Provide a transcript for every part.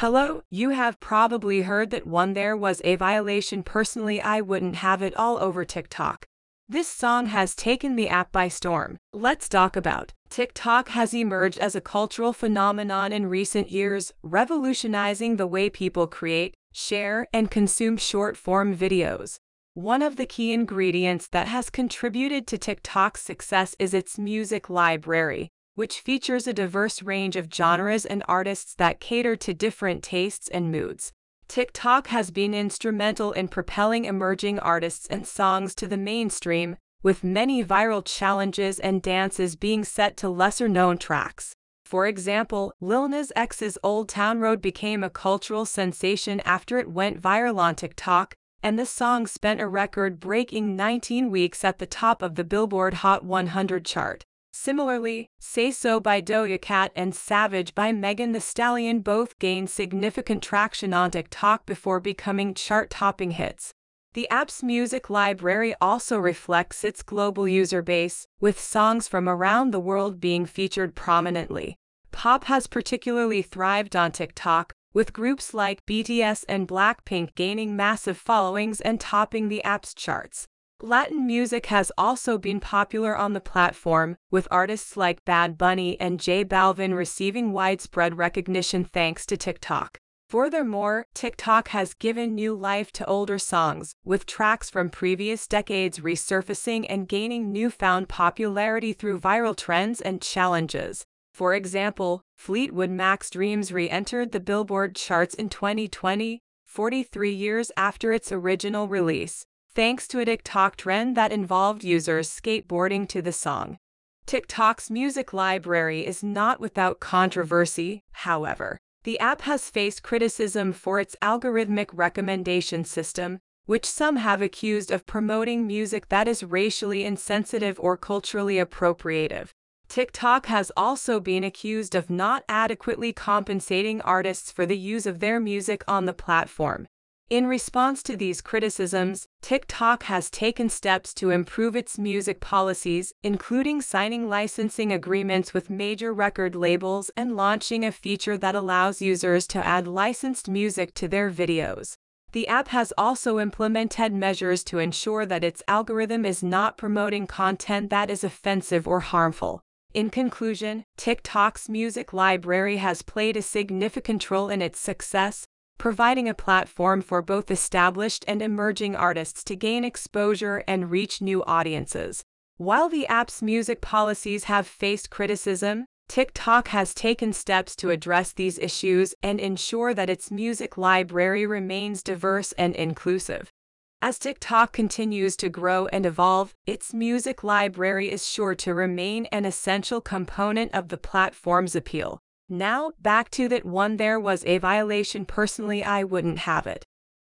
Hello, you have probably heard that one there was a violation. Personally, I wouldn't have it all over TikTok. This song has taken the app by storm. Let's talk about. TikTok has emerged as a cultural phenomenon in recent years, revolutionizing the way people create, share, and consume short form videos. One of the key ingredients that has contributed to TikTok's success is its music library, which features a diverse range of genres and artists that cater to different tastes and moods. TikTok has been instrumental in propelling emerging artists and songs to the mainstream, with many viral challenges and dances being set to lesser known tracks. For example, Lil Nas X's Old Town Road became a cultural sensation after it went viral on TikTok, and the song spent a record breaking 19 weeks at the top of the Billboard Hot 100 chart. Similarly, Say So by Doja Cat and Savage by Megan Thee Stallion both gained significant traction on TikTok before becoming chart topping hits. The app's music library also reflects its global user base, with songs from around the world being featured prominently. Pop has particularly thrived on TikTok, with groups like BTS and Blackpink gaining massive followings and topping the app's charts. Latin music has also been popular on the platform, with artists like Bad Bunny and J Balvin receiving widespread recognition thanks to TikTok. Furthermore, TikTok has given new life to older songs, with tracks from previous decades resurfacing and gaining newfound popularity through viral trends and challenges. For example, Fleetwood Mac's Dreams re entered the Billboard charts in 2020, 43 years after its original release, thanks to a TikTok trend that involved users skateboarding to the song. TikTok's music library is not without controversy, however. The app has faced criticism for its algorithmic recommendation system, which some have accused of promoting music that is racially insensitive or culturally appropriative. TikTok has also been accused of not adequately compensating artists for the use of their music on the platform. In response to these criticisms, TikTok has taken steps to improve its music policies, including signing licensing agreements with major record labels and launching a feature that allows users to add licensed music to their videos. The app has also implemented measures to ensure that its algorithm is not promoting content that is offensive or harmful. In conclusion, TikTok's music library has played a significant role in its success, providing a platform for both established and emerging artists to gain exposure and reach new audiences. While the app's music policies have faced criticism, TikTok has taken steps to address these issues and ensure that its music library remains diverse and inclusive. As TikTok continues to grow and evolve, its music library is sure to remain an essential component of the platform's appeal. Now, back to that one there was a violation. Personally, I wouldn't have it.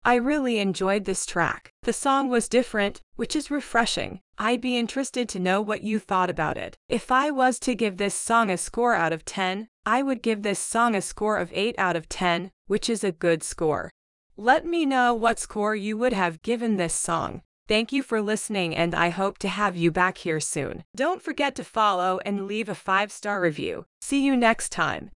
I really enjoyed this track. The song was different, which is refreshing. I'd be interested to know what you thought about it. If I was to give this song a score out of 10, I would give this song a score of 8 out of 10, which is a good score. Let me know what score you would have given this song. Thank you for listening, and I hope to have you back here soon. Don't forget to follow and leave a five star review. See you next time.